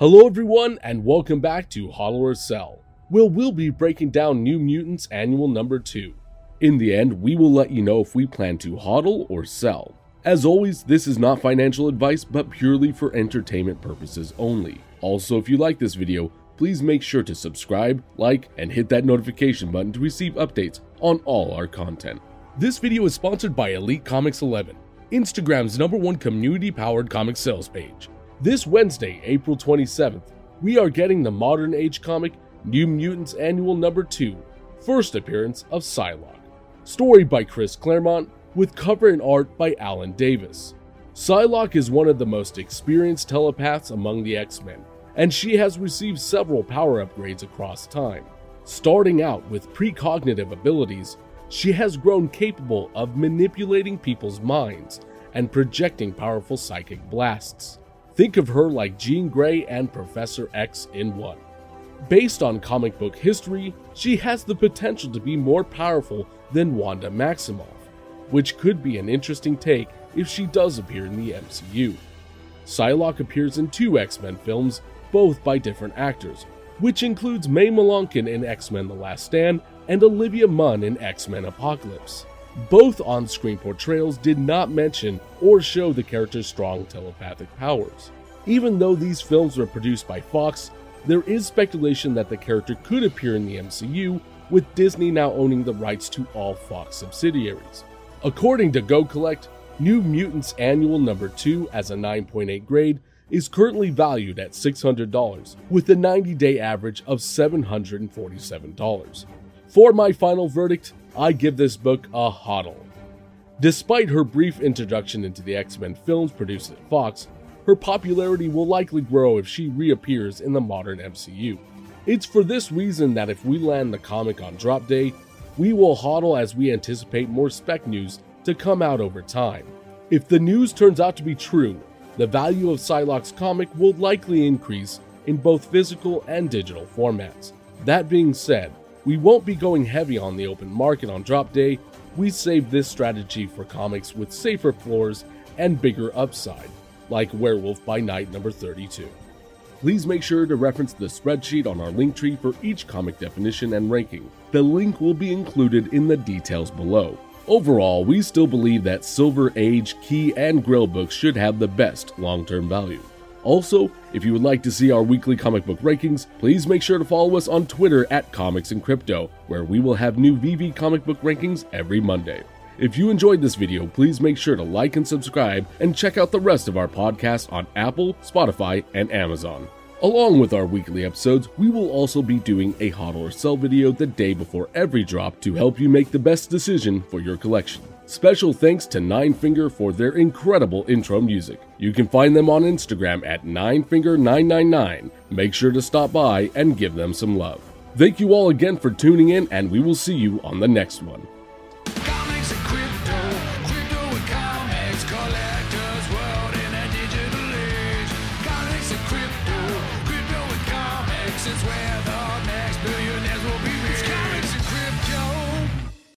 Hello everyone and welcome back to Hodl or Sell, where we'll be breaking down New Mutants Annual Number 2. In the end, we will let you know if we plan to hodl or sell. As always, this is not financial advice but purely for entertainment purposes only. Also, if you like this video, please make sure to subscribe, like, and hit that notification button to receive updates on all our content. This video is sponsored by Elite Comics 11, Instagram's number one community powered comic sales page. This Wednesday, April 27th, we are getting the modern age comic New Mutants Annual Number 2, first appearance of Psylocke. Story by Chris Claremont, with cover and art by Alan Davis. Psylocke is one of the most experienced telepaths among the X Men, and she has received several power upgrades across time. Starting out with precognitive abilities, she has grown capable of manipulating people's minds and projecting powerful psychic blasts. Think of her like Jean Grey and Professor X in one. Based on comic book history, she has the potential to be more powerful than Wanda Maximoff, which could be an interesting take if she does appear in the MCU. Psylocke appears in two X Men films, both by different actors, which includes Mei Melançon in X Men The Last Stand and Olivia Munn in X Men Apocalypse. Both on screen portrayals did not mention or show the character's strong telepathic powers. Even though these films were produced by Fox, there is speculation that the character could appear in the MCU, with Disney now owning the rights to all Fox subsidiaries. According to GoCollect, New Mutants Annual Number 2 as a 9.8 grade is currently valued at $600, with a 90 day average of $747. For my final verdict, I give this book a hodl. Despite her brief introduction into the X Men films produced at Fox, her popularity will likely grow if she reappears in the modern MCU. It's for this reason that if we land the comic on drop day, we will hodl as we anticipate more spec news to come out over time. If the news turns out to be true, the value of Psylocke's comic will likely increase in both physical and digital formats. That being said, we won't be going heavy on the open market on drop day. We save this strategy for comics with safer floors and bigger upside, like Werewolf by Night number 32. Please make sure to reference the spreadsheet on our link tree for each comic definition and ranking. The link will be included in the details below. Overall, we still believe that Silver Age, Key, and Grail books should have the best long term value. Also, if you would like to see our weekly comic book rankings, please make sure to follow us on Twitter at Comics and Crypto, where we will have new VeVe comic book rankings every Monday. If you enjoyed this video, please make sure to like and subscribe and check out the rest of our podcasts on Apple, Spotify, and Amazon. Along with our weekly episodes, we will also be doing a hodl or sell video the day before every drop to help you make the best decision for your collection. Special thanks to Nine Finger for their incredible intro music. You can find them on Instagram at ninefinger999. Make sure to stop by and give them some love. Thank you all again for tuning in, and we will see you on the next one.